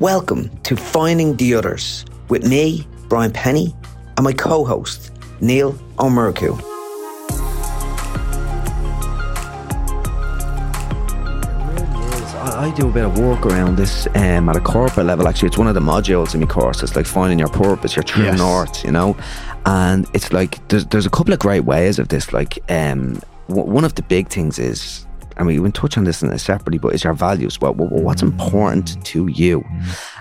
Welcome to Finding the Others with me, Brian Pennie, and my co host, Neil O'Murku. I do a bit of work around this um, at a corporate level. Actually, it's one of the modules in my course. It's like finding your purpose, your true Yes. north, you know. And it's like there's there's a couple of great ways of this. Like um, w- one of the big things is, I mean, we can touch on this in a separately, but it's your values. What, what what's important to you?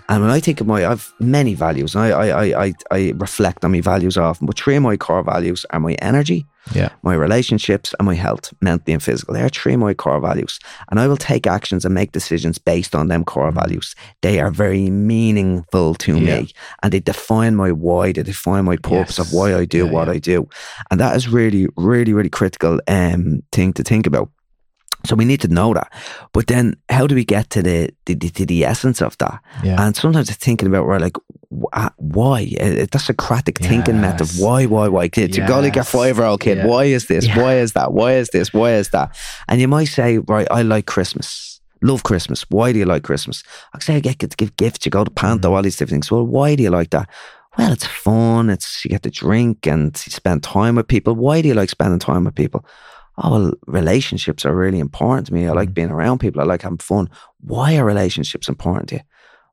And when I think of my, I've many values. and I I I I, I reflect on my values often. But three of my core values are my energy, Yeah. my relationships and my health, mentally and physical. They are three of my core values. And I will take actions and make decisions based on them core values. They are very meaningful to Yeah. me and they define my why, they define my purpose of why I do Yeah, what yeah. I do. And that is really, really, really critical um, thing to think about. So we need to know that. But then how do we get to the, the, the to the essence of that? Yeah. And sometimes it's thinking about where like uh, why Uh, that's Socratic thinking method. Yes. Why, why, why? Kid, you go like Yes. five year old kid. Yeah. Why is this? Yeah. Why is that? Why is this? Why is that? And you might say, right, I like Christmas. Love Christmas. Why do you like Christmas? I say I get to give gifts. You go to Panto, Mm. all these different things. Well, why do you like that? Well, it's fun. It's you get to drink and you spend time with people. Why do you like spending time with people? Oh well, relationships are really important to me. I Mm. like being around people. I like having fun. Why are relationships important to you?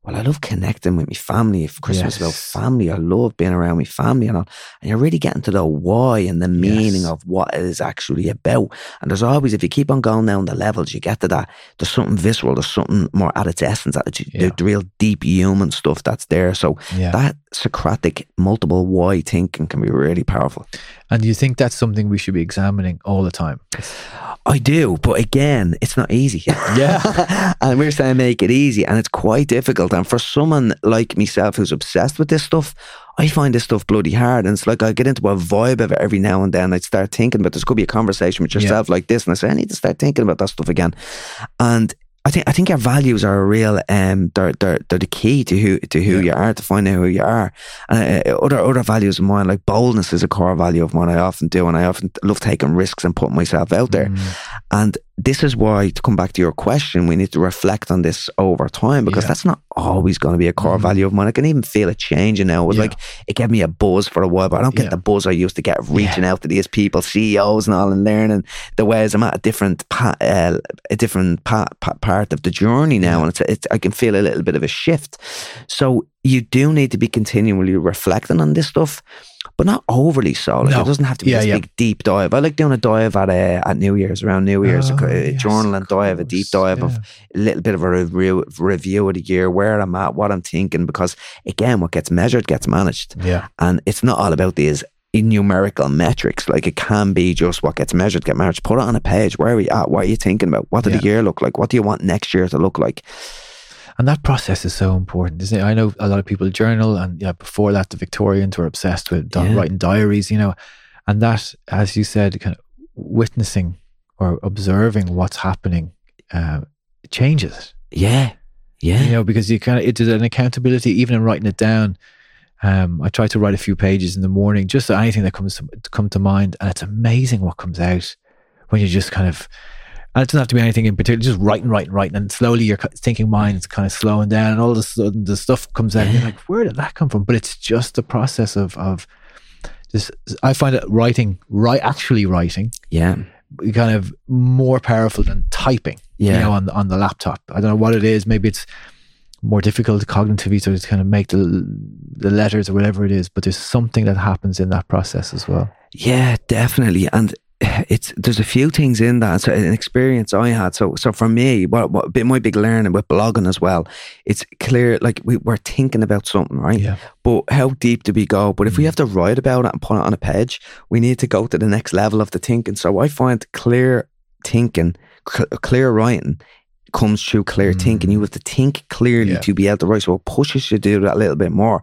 Well, I love connecting with my family. If Christmas is about family, I love being around my family and all. And you're really getting to the why and the meaning Yes. of what it is actually about. And there's always, if you keep on going down the levels, you get to that. There's something visceral. There's something more at its essence. At its, the, Yeah. the real deep human stuff that's there. So Yeah. that Socratic multiple why thinking can be really powerful. And you think that's something we should be examining all the time? I do, but again, it's not easy. Yeah. and we're saying make it easy, and it's quite difficult. And for someone like myself who's obsessed with this stuff, I find this stuff bloody hard. And it's like I get into a vibe of it every now and then. I'd start thinking about this could be a conversation with Yeah. yourself like this, and I say I need to start thinking about that stuff again. And I think I think your values are a real um they're they're, they're the key to who to who Yeah. you are to find out who you are. And uh, other other values of mine like boldness is a core value of mine. I often do, and I often love taking risks and putting myself out there. Mm. And this is why, to come back to your question, we need to reflect on this over time because Yeah. that's not always going to be a core Mhm. value of mine. I can even feel it changing now. It was Yeah. like it gave me a buzz for a while, but I don't get Yeah. the buzz I used to get of reaching out to these people, CEOs and all, and learning the ways I'm at a different pa- uh, a different pa- pa- part of the journey now, and it's, it's I can feel a little bit of a shift. So you do need to be continually reflecting on this stuff. But not overly so. Like No. it doesn't have to be Yeah, this yeah. big deep dive. I like doing a dive at uh, at New Year's around New Year's, Oh, a, a yes, journal and dive, a deep dive of a little bit of a review review of the year, where I'm at, what I'm thinking. Because again, what gets measured gets managed, Yeah. and it's not all about these numerical metrics. Like it can be just what gets measured get managed. Put it on a page. Where are we at? What are you thinking about? What did the year look like? What do you want next year to look like? And that process is so important, isn't it? I know a lot of people journal, and yeah, before that, the Victorians were obsessed with Yeah. writing diaries, you know, and that, as you said, kind of witnessing or observing what's happening uh, changes. Yeah, yeah, you know, because you kind of it's an accountability, even in writing it down. Um, I try to write a few pages in the morning, just anything that comes to come to mind, and it's amazing what comes out when you just kind of. And it doesn't have to be anything in particular, just writing, writing, writing, and slowly your thinking mind is kind of slowing down, and all of a sudden the stuff comes out, and you're like, "Where did that come from?" But it's just the process of of just. I find it writing, right, actually writing, yeah, kind of more powerful than typing yeah. you know, on the, on the laptop. I don't know what it is. Maybe it's more difficult cognitively so to kind of make the the letters or whatever it is. But there's something that happens in that process as well. Yeah, definitely. And it's there's a few things in that. So an experience I had. So so for me, what, what bit my big learning with blogging as well. It's clear like we, we're thinking about something, right? Yeah. But how deep do we go? But if we Mm. have to write about it and put it on a page, we need to go to the next level of the thinking. So I find clear thinking, cl- clear writing comes through clear Mm. thinking. You have to think clearly Yeah. to be able to write. So it pushes you to do that a little bit more.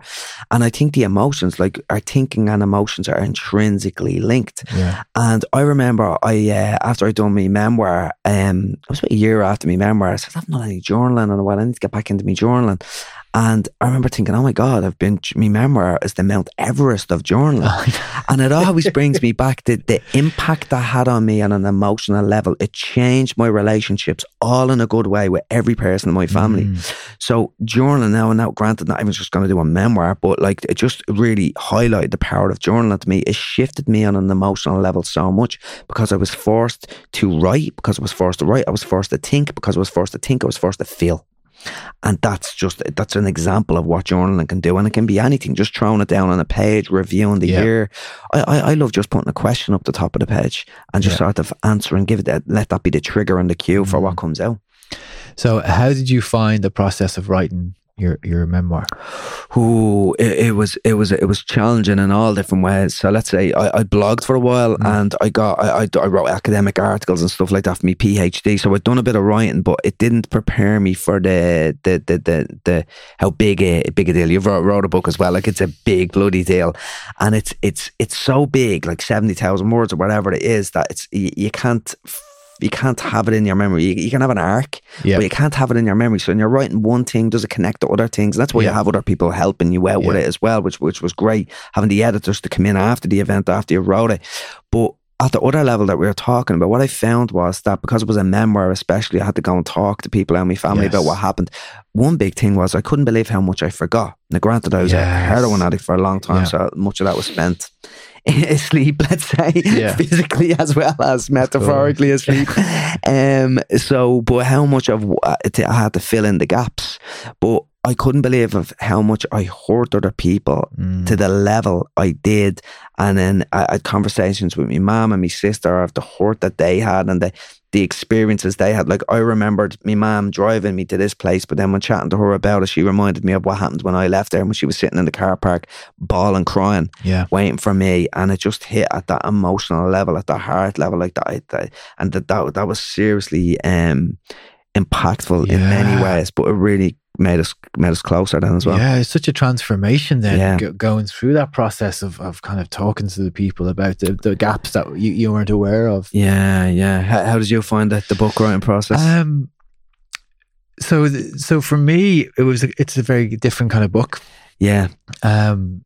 And I think the emotions, like our thinking and emotions are intrinsically linked. Yeah. And I remember I uh, after I'd done my memoir, um, it was about a year after my memoir, I said, I've not done any journaling in a while. I need to get back into my journaling. And I remember thinking, oh my God, I've been, my memoir is the Mount Everest of journaling. and it always brings me back to the impact that had on me on an emotional level. It changed my relationships all in a good way with every person in my family. Mm. So journaling now, and now granted, not even just going to do a memoir, but like it just really highlighted the power of journaling to me. It shifted me on an emotional level so much because I was forced to write, because I was forced to write, I was forced to think, because I was forced to think, I was forced to feel. And that's just that's an example of what journaling can do, and it can be anything. Just throwing it down on a page, reviewing the yeah. year. I, I, I love just putting a question up the top of the page and just yeah. sort of answering, give it that, let that be the trigger and the cue for what mm. comes out. So, how did you find the process of writing your your memoir? Ooh, it, it, was it was it was challenging in all different ways. So let's say I, I blogged for a while mm. and I got I, I, I, wrote academic articles and stuff like that for my PhD. So I'd done a bit of writing, but it didn't prepare me for the the the the, the how big a big a deal. You wrote, wrote a book as well, like it's a big bloody deal, and it's it's it's so big, like seventy thousand words or whatever it is, that it's you, you can't you can't have it in your memory. You, you can have an arc, yeah. but you can't have it in your memory. So when you're writing one thing, does it connect to other things? And that's why yeah. you have other people helping you out yeah. with it as well, which which was great. Having the editors to come in after the event, after you wrote it. But at the other level that we were talking about, what I found was that because it was a memoir, especially, I had to go and talk to people in my family yes. about what happened. One big thing was I couldn't believe how much I forgot. Now, granted, I was yes. a heroin addict for a long time, so much of that was spent asleep, let's say, yeah. physically as well as metaphorically asleep. um, so, but how much of uh, I had to fill in the gaps, but I couldn't believe of how much I hurt other people mm. to the level I did. And then I had conversations with my mom and my sister of the hurt that they had and the, the experiences they had. Like I remembered my mom driving me to this place, but then when chatting to her about it, she reminded me of what happened when I left there when she was sitting in the car park, bawling, crying, yeah. waiting for me. And it just hit at that emotional level, at that heart level, like that. that and that, that, that was seriously um, impactful yeah. in many ways, but it really made us made us closer then as well. Yeah, it's such a transformation then yeah. g- going through that process of, of kind of talking to the people about the, the gaps that you, you weren't aware of. Yeah, yeah. How, how did you find that the book writing process? Um, so so for me, it was it's a very different kind of book. Yeah. Um,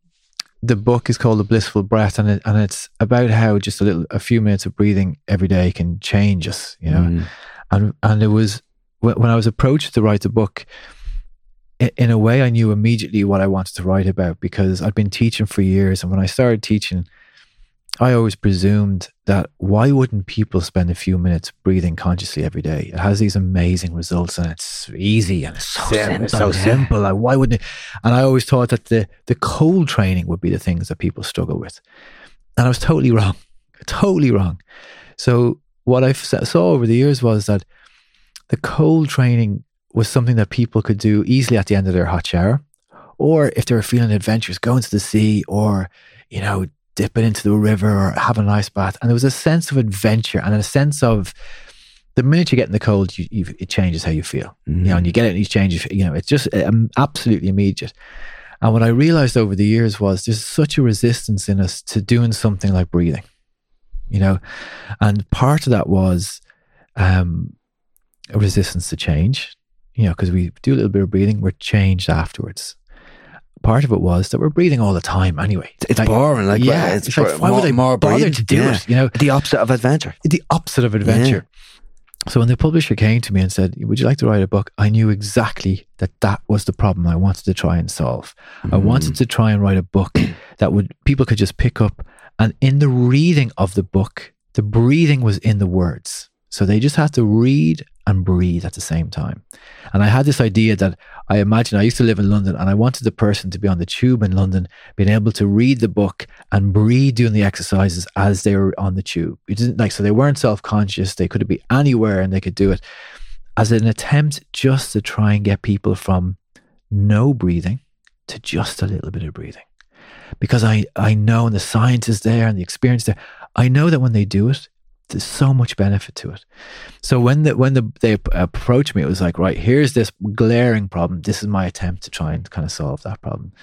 the book is called The Blissful Breath, and it, and it's about how just a little a few minutes of breathing every day can change us. You know, mm. and and it was when I was approached to write the book in a way, I knew immediately what I wanted to write about because I'd been teaching for years. And when I started teaching, I always presumed that why wouldn't people spend a few minutes breathing consciously every day? It has these amazing results and it's easy and it's so simple. It's so simple. Like, why wouldn't it? And I always thought that the, the cold training would be the things that people struggle with. And I was totally wrong. Totally wrong. So, what I saw over the years was that the cold training was something that people could do easily at the end of their hot shower. Or if they were feeling adventurous, go into the sea or, you know, dip it into the river or have a nice bath. And there was a sense of adventure and a sense of the minute you get in the cold, you, you, it changes how you feel. Mm. You know, and you get it and you change, you know, it's just um, absolutely immediate. And what I realized over the years was there's such a resistance in us to doing something like breathing, you know, and part of that was um, a resistance to change you know, because we do a little bit of breathing, we're changed afterwards. Part of it was that we're breathing all the time anyway. It's like, boring. Like, yeah, it's, it's like, why would I more bother breathing? to do yeah. it? You know, the opposite of adventure. The opposite of adventure. Yeah. So when the publisher came to me and said, "Would you like to write a book?" I knew exactly that that was the problem I wanted to try and solve. Mm. I wanted to try and write a book that would people could just pick up, and in the reading of the book, the breathing was in the words. So they just had to read and breathe at the same time. And I had this idea that I imagine I used to live in London and I wanted the person to be on the tube in London, being able to read the book and breathe doing the exercises as they were on the tube. It didn't like so they weren't self-conscious, they could be anywhere and they could do it as an attempt just to try and get people from no breathing to just a little bit of breathing. Because I, I know and the science is there and the experience there. I know that when they do it, there's so much benefit to it. So when the when the they approached me, it was like, right, here's this glaring problem. This is my attempt to try and kind of solve that problem.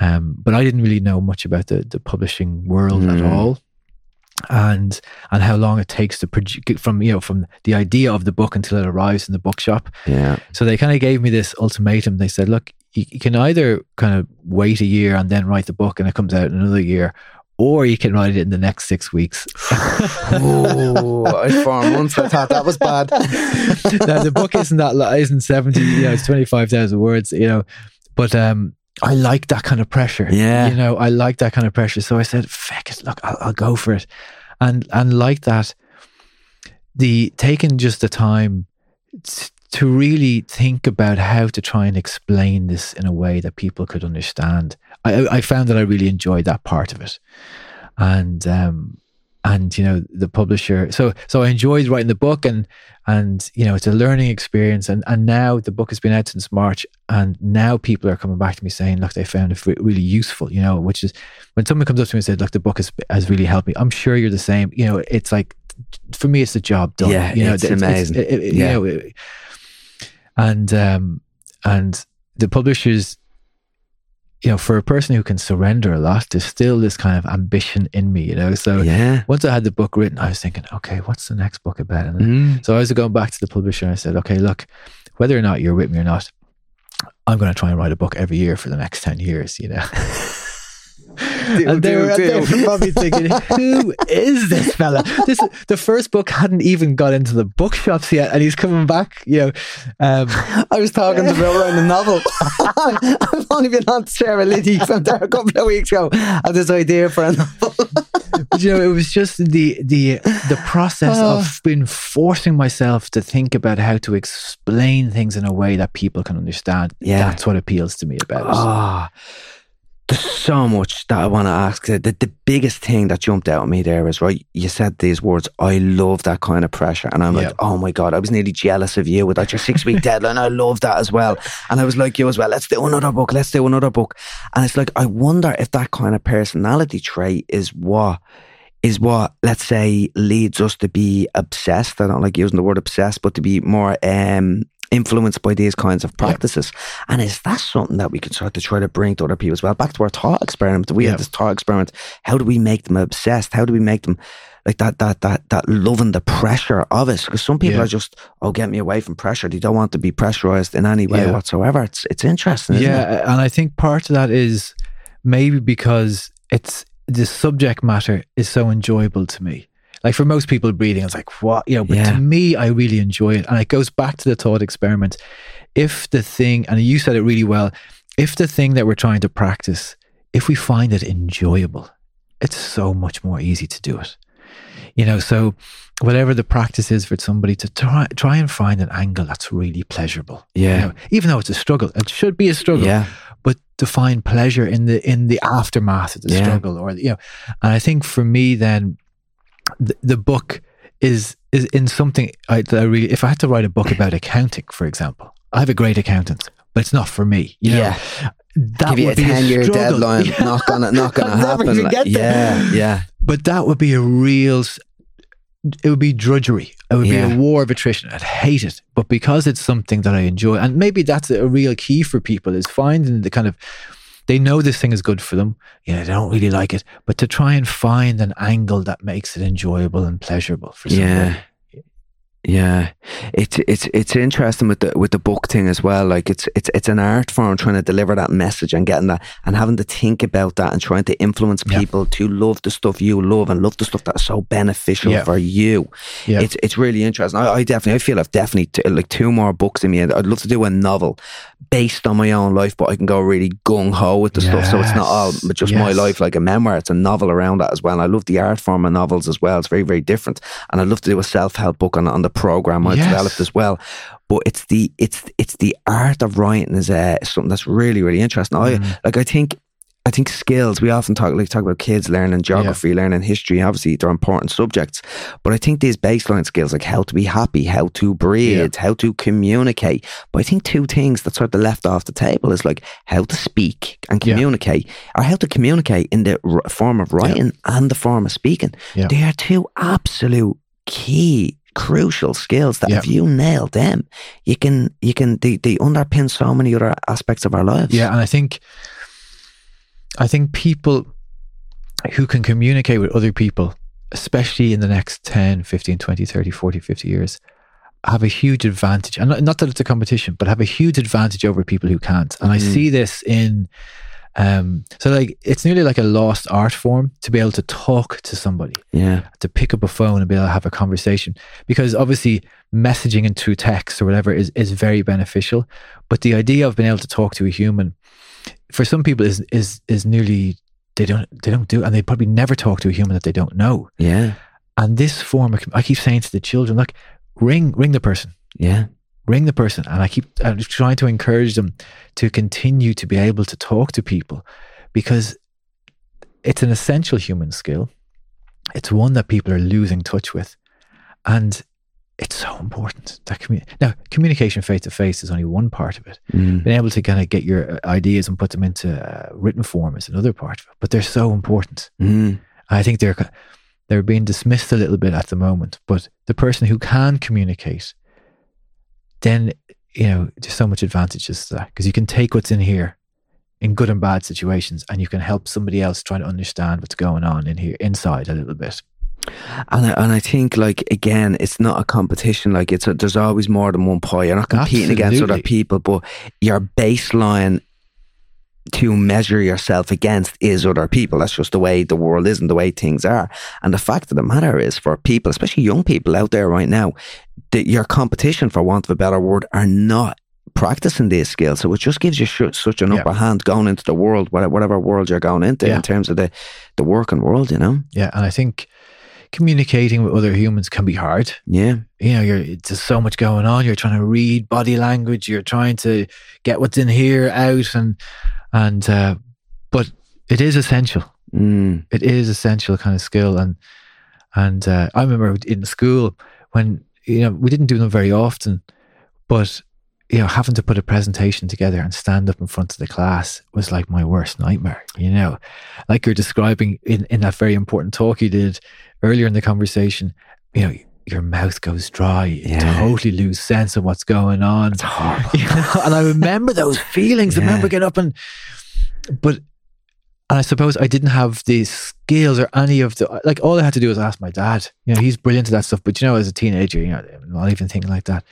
Um, but I didn't really know much about the the publishing world mm. at all, and and how long it takes to produce from you know from the idea of the book until it arrives in the bookshop. Yeah. So they kind of gave me this ultimatum. They said, look, you, you can either kind of wait a year and then write the book and it comes out in another year, or you can write it in the next six weeks. oh, four months. I thought that was bad. now, the book isn't that isn't seventy. You know, it's twenty five thousand words. You know, but um, I like that kind of pressure. Yeah. you know, I like that kind of pressure. So I said, "Feck it, look, I'll, I'll go for it," and and like that, the taking just the time to really think about how to try and explain this in a way that people could understand. I, I found that I really enjoyed that part of it, and um, and you know the publisher. So so I enjoyed writing the book, and and you know it's a learning experience, and and now the book has been out since March, and now people are coming back to me saying, look, they found it really useful. You know, which is when someone comes up to me and says, look, the book has has really helped me. I'm sure you're the same. You know, it's like for me, it's the job done. Yeah, you know, it's amazing. it- it- Yeah. You know, it- and um, and the publishers, you know, for a person who can surrender a lot, there's still this kind of ambition in me. You know, so yeah. once I had the book written, I was thinking, okay, what's the next book about? And Mm. so I was going back to the publisher and I said, okay, look, whether or not you're with me or not, I'm going to try and write a book every year for the next 10 years, you know. and they were, they were probably thinking, who is this fella? This the first book hadn't even got into the bookshops yet, and he's coming back. You know, um, I was talking to Gill around the novel. I've only been on Sarah Liddy from there a couple of weeks ago. I had this idea for a novel. but you know, it was just the the the process of been forcing myself to think about how to explain things in a way that people can understand. Yeah. that's what appeals to me about it. There's so much that I want to ask. The, the, biggest thing that jumped out at me there is right. You said these words. I love that kind of pressure, and I'm Yeah. like, oh my god, I was nearly jealous of you with that your six week deadline. I love that as well, and I was like you as well. Let's do another book. Let's do another book. And it's like I wonder if that kind of personality trait is what is what let's say leads us to be obsessed. I don't like using the word obsessed, but to be more um, influenced by these kinds of practices. And is that something that we can start to try to bring to other people as well? Back to our thought experiment. We Yeah. had this thought experiment. How do we make them obsessed? How do we make them like that that that that loving the pressure of it? Because some people Yeah. are just, oh, get me away from pressure. They don't want to be pressurized in any way Yeah. whatsoever. It's it's interesting, isn't it? yeah, and I think part of that is maybe because it's the subject matter is so enjoyable to me. Like for most people, breathing, it's like what you know. But Yeah. to me, I really enjoy it, and it goes back to the thought experiment. If the thing, and you said it really well, if the thing that we're trying to practice, if we find it enjoyable, it's so much more easy to do it. You know, so whatever the practice is for somebody to try try and find an angle that's really pleasurable. you Yeah. know, even though it's a struggle, it should be a struggle Yeah. but to find pleasure in the in the aftermath of the Yeah. struggle or you know and i think for me then the, the book is is in something I, that I really if i had to write a book about accounting for example i have a great accountant but it's not for me you know Yeah. that Give you a would be ten year struggle. deadline. Yeah. Not gonna not gonna happen. Like, yeah, yeah. but that would be a real it would be drudgery it would be a war of attrition i'd hate it but because it's something that i enjoy and maybe that's a real key for people is finding the kind of they know this thing is good for them. You know they don't really like it. But to try and find an angle that makes it enjoyable and pleasurable for somebody Yeah. Yeah, it's it's it's interesting with the with the book thing as well. Like it's it's it's an art form trying to deliver that message and getting that and having to think about that and trying to influence Yeah. people to love the stuff you love and love the stuff that's so beneficial Yeah. for you. Yeah. It's it's really interesting. I, I definitely I feel I've definitely t- like two more books in me. I'd love to do a novel based on my own life, but I can go really gung ho with the stuff. So it's not all Yes. just my life like a memoir. It's a novel around that as well. And I love the art form of novels as well. It's very very different. And I'd love to do a self help book on on the program I've Yes. developed as well. But it's the it's it's the art of writing is uh, something that's really really interesting. I Mm. like I think. I think skills. We often talk like talk about kids learning geography, learning history. Obviously, they're important subjects. But I think these baseline skills, like how to be happy, how to breathe, how to communicate. But I think two things that's sort of left off the table is like how to speak and Yeah. communicate, or how to communicate in the r- form of writing and the form of speaking. Yeah. They are two absolute key crucial skills that Yeah. if you nail them you can you can they, they underpin so many other aspects of our lives Yeah, and I think I think people who can communicate with other people, especially in the next 10, 15, 20, 30, 40, 50 years, have a huge advantage, and not, not that it's a competition, but have a huge advantage over people who can't. And I Mhm. see this in, um, so like it's nearly like a lost art form to be able to talk to somebody, Yeah. to pick up a phone and be able to have a conversation, because obviously messaging and through text or whatever is is very beneficial. But the idea of being able to talk to a human, for some people, is is is nearly they don't they don't do, and they probably never talk to a human that they don't know. Yeah. And this form, of I keep saying to the children, look, ring ring the person Yeah. Ring the person and i keep i'm trying to encourage them to continue to be able to talk to people because it's an essential human skill it's one that people are losing touch with and it's so important that commu- now communication face to face is only one part of it Mm. being able to kind of get your uh, ideas and put them into uh, written form is another part of it but they're so important Mm. I think they're they're being dismissed a little bit at the moment. But the person who can communicate, then you know there's so much advantages to that because you can take what's in here in good and bad situations, and you can help somebody else try to understand what's going on in here inside a little bit. And I, and I think like again, it's not a competition. Like it's a, there's always more than one pie. You're not competing against other people, but your baseline to measure yourself against is other people. That's just the way the world is and the way things are. And the fact of the matter is, for people, especially young people out there right now, that your competition, for want of a better word, are not practicing these skills. So it just gives you sh- such an Yeah. upper hand going into the world, whatever, world you're going into Yeah. in terms of the the working world. You know? Yeah, and I think communicating with other humans can be hard. Yeah. you know, you're there's so much going on. You're trying to read body language. You're trying to get what's in here out, and and uh, but it is essential. Mm. It is essential kind of skill. And and uh, I remember in school when you know we didn't do them very often, but you know having to put a presentation together and stand up in front of the class was like my worst nightmare. You know, like you're describing in in that very important talk you did earlier in the conversation. You know. Your mouth goes dry. You Yeah. totally lose sense of what's going on. It's horrible. You know, and I remember those feelings. I remember getting up and, but, and I suppose I didn't have the skills or any of the, like, all I had to do was ask my dad. You know, he's brilliant at that stuff. But, you know, as a teenager, you know, not even thinking like that.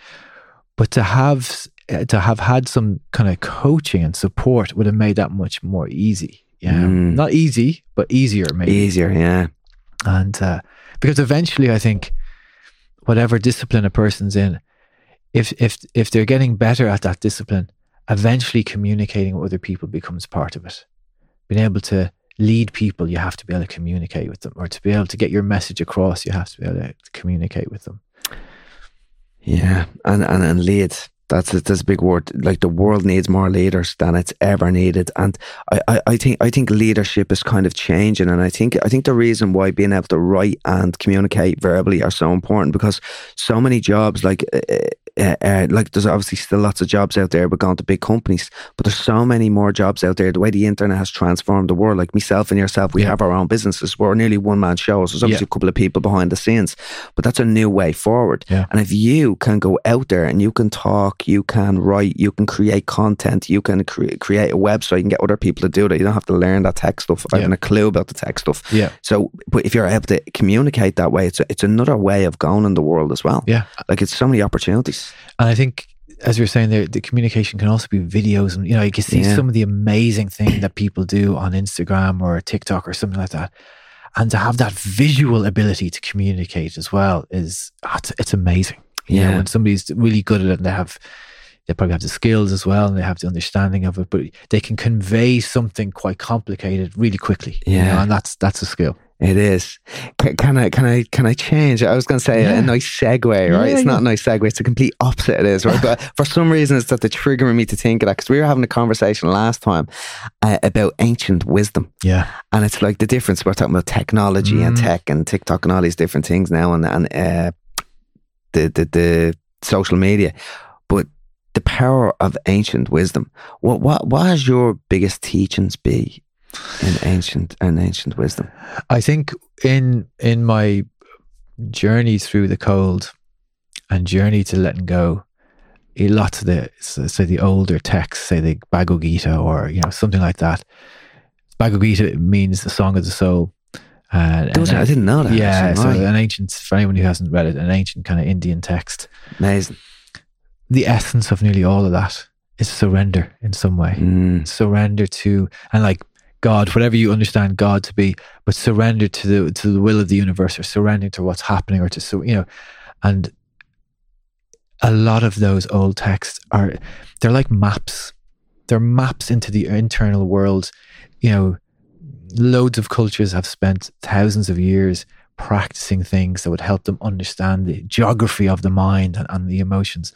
But to have, uh, to have had some kind of coaching and support would have made that much more easy. Yeah. Mm. Not easy, but easier, maybe. Easier, yeah. And uh, because eventually, I think whatever discipline a person's in, if if if they're getting better at that discipline, eventually communicating with other people becomes part of it. Being able to lead people, you have to be able to communicate with them, or to be able to get your message across, you have to be able to communicate with them. Yeah, and and and lead. That's a, that's a big word. Like the world needs more leaders than it's ever needed, and I, I, I think I think leadership is kind of changing, and I think I think the reason why being able to write and communicate verbally are so important because so many jobs like. Uh, uh, uh, like there's obviously still lots of jobs out there, but going to big companies. But there's so many more jobs out there. The way the internet has transformed the world, like myself and yourself, we Yeah. have our own businesses. We're nearly one man shows. There's obviously Yeah. a couple of people behind the scenes, but that's a new way forward. Yeah. And if you can go out there and you can talk, you can write, you can create content, you can cre- create a website and get other people to do that. You don't have to learn that tech stuff. I haven't a clue about the tech stuff. Yeah, So, but if you're able to communicate that way, it's a, it's another way of going in the world as well. yeah. Like it's so many opportunities. And I think, as you're saying there, the communication can also be videos, and you know, you can see Yeah. some of the amazing thing that people do on Instagram or TikTok or something like that. And to have that visual ability to communicate as well is it's, it's amazing. You know, Yeah. when somebody's really good at it and they have they probably have the skills as well and they have the understanding of it, but they can convey something quite complicated really quickly. you know, Yeah. and that's that's a skill. It is. Can, can I? Can I? Can I change? I was going to say Yeah. a nice segue, right? Yeah, it's not a nice segue. It's the complete opposite. It is, right? but for some reason, it's that they're triggering me to think of that because we were having a conversation last time uh, about ancient wisdom, Yeah. and it's like the difference. We're talking about technology and Mm. tech and TikTok and all these different things now, and and uh, the the the social media, but the power of ancient wisdom. What what what has your biggest teachings be in ancient and ancient wisdom? I think in in my journey through the cold and journey to letting go, a lot of the say the older texts, say the Bhagavad Gita or you know something like that. Bhagavad Gita means the song of the soul, Uh, and- I didn't know that. yeah, so an ancient, for anyone who hasn't read it, an ancient kind of Indian text. Amazing. The essence of nearly all of that is surrender in some way. Mm. Surrender to, and like God, whatever you understand God to be, but surrender to the to the will of the universe, or surrender to what's happening, or to so you know, and a lot of those old texts are they're like maps. They're maps into the internal world. You know, loads of cultures have spent thousands of years practicing things that would help them understand the geography of the mind and, and the emotions.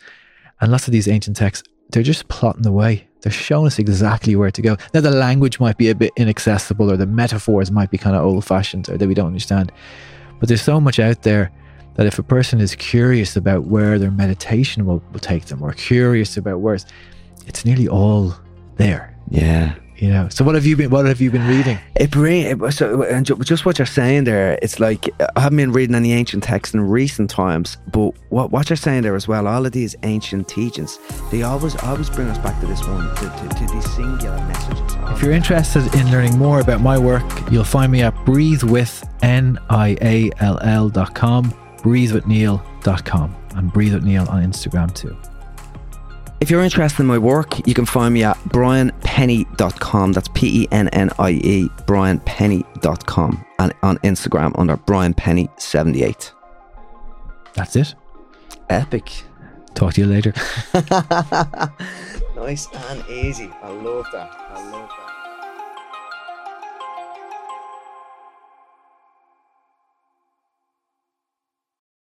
And lots of these ancient texts, they're just plotting the way. They're showing us exactly where to go. Now, the language might be a bit inaccessible, or the metaphors might be kind of old fashioned, or that we don't understand. But there's so much out there that if a person is curious about where their meditation will, will take them, or curious about where it's, it's nearly all there. Yeah. You know. So what have you been? What have you been reading? It bring it, was- so and just what you're saying there. It's like I haven't been reading any ancient texts in recent times, but what what you're saying there as well. All of these ancient teachings, they always always bring us back to this one, to, to, to these singular messages. If you're interested in learning more about my work, you'll find me at breathewith, N-I-A-L-L dot com, breathewithniall.com, and breathe with Níall on Instagram too. If you're interested in my work, you can find me at brianpennie.com. That's P E N N I E, brianpennie.com, and on Instagram under brianpennie78. That's it. Epic. Talk to you later. nice and easy. I love that. I love that.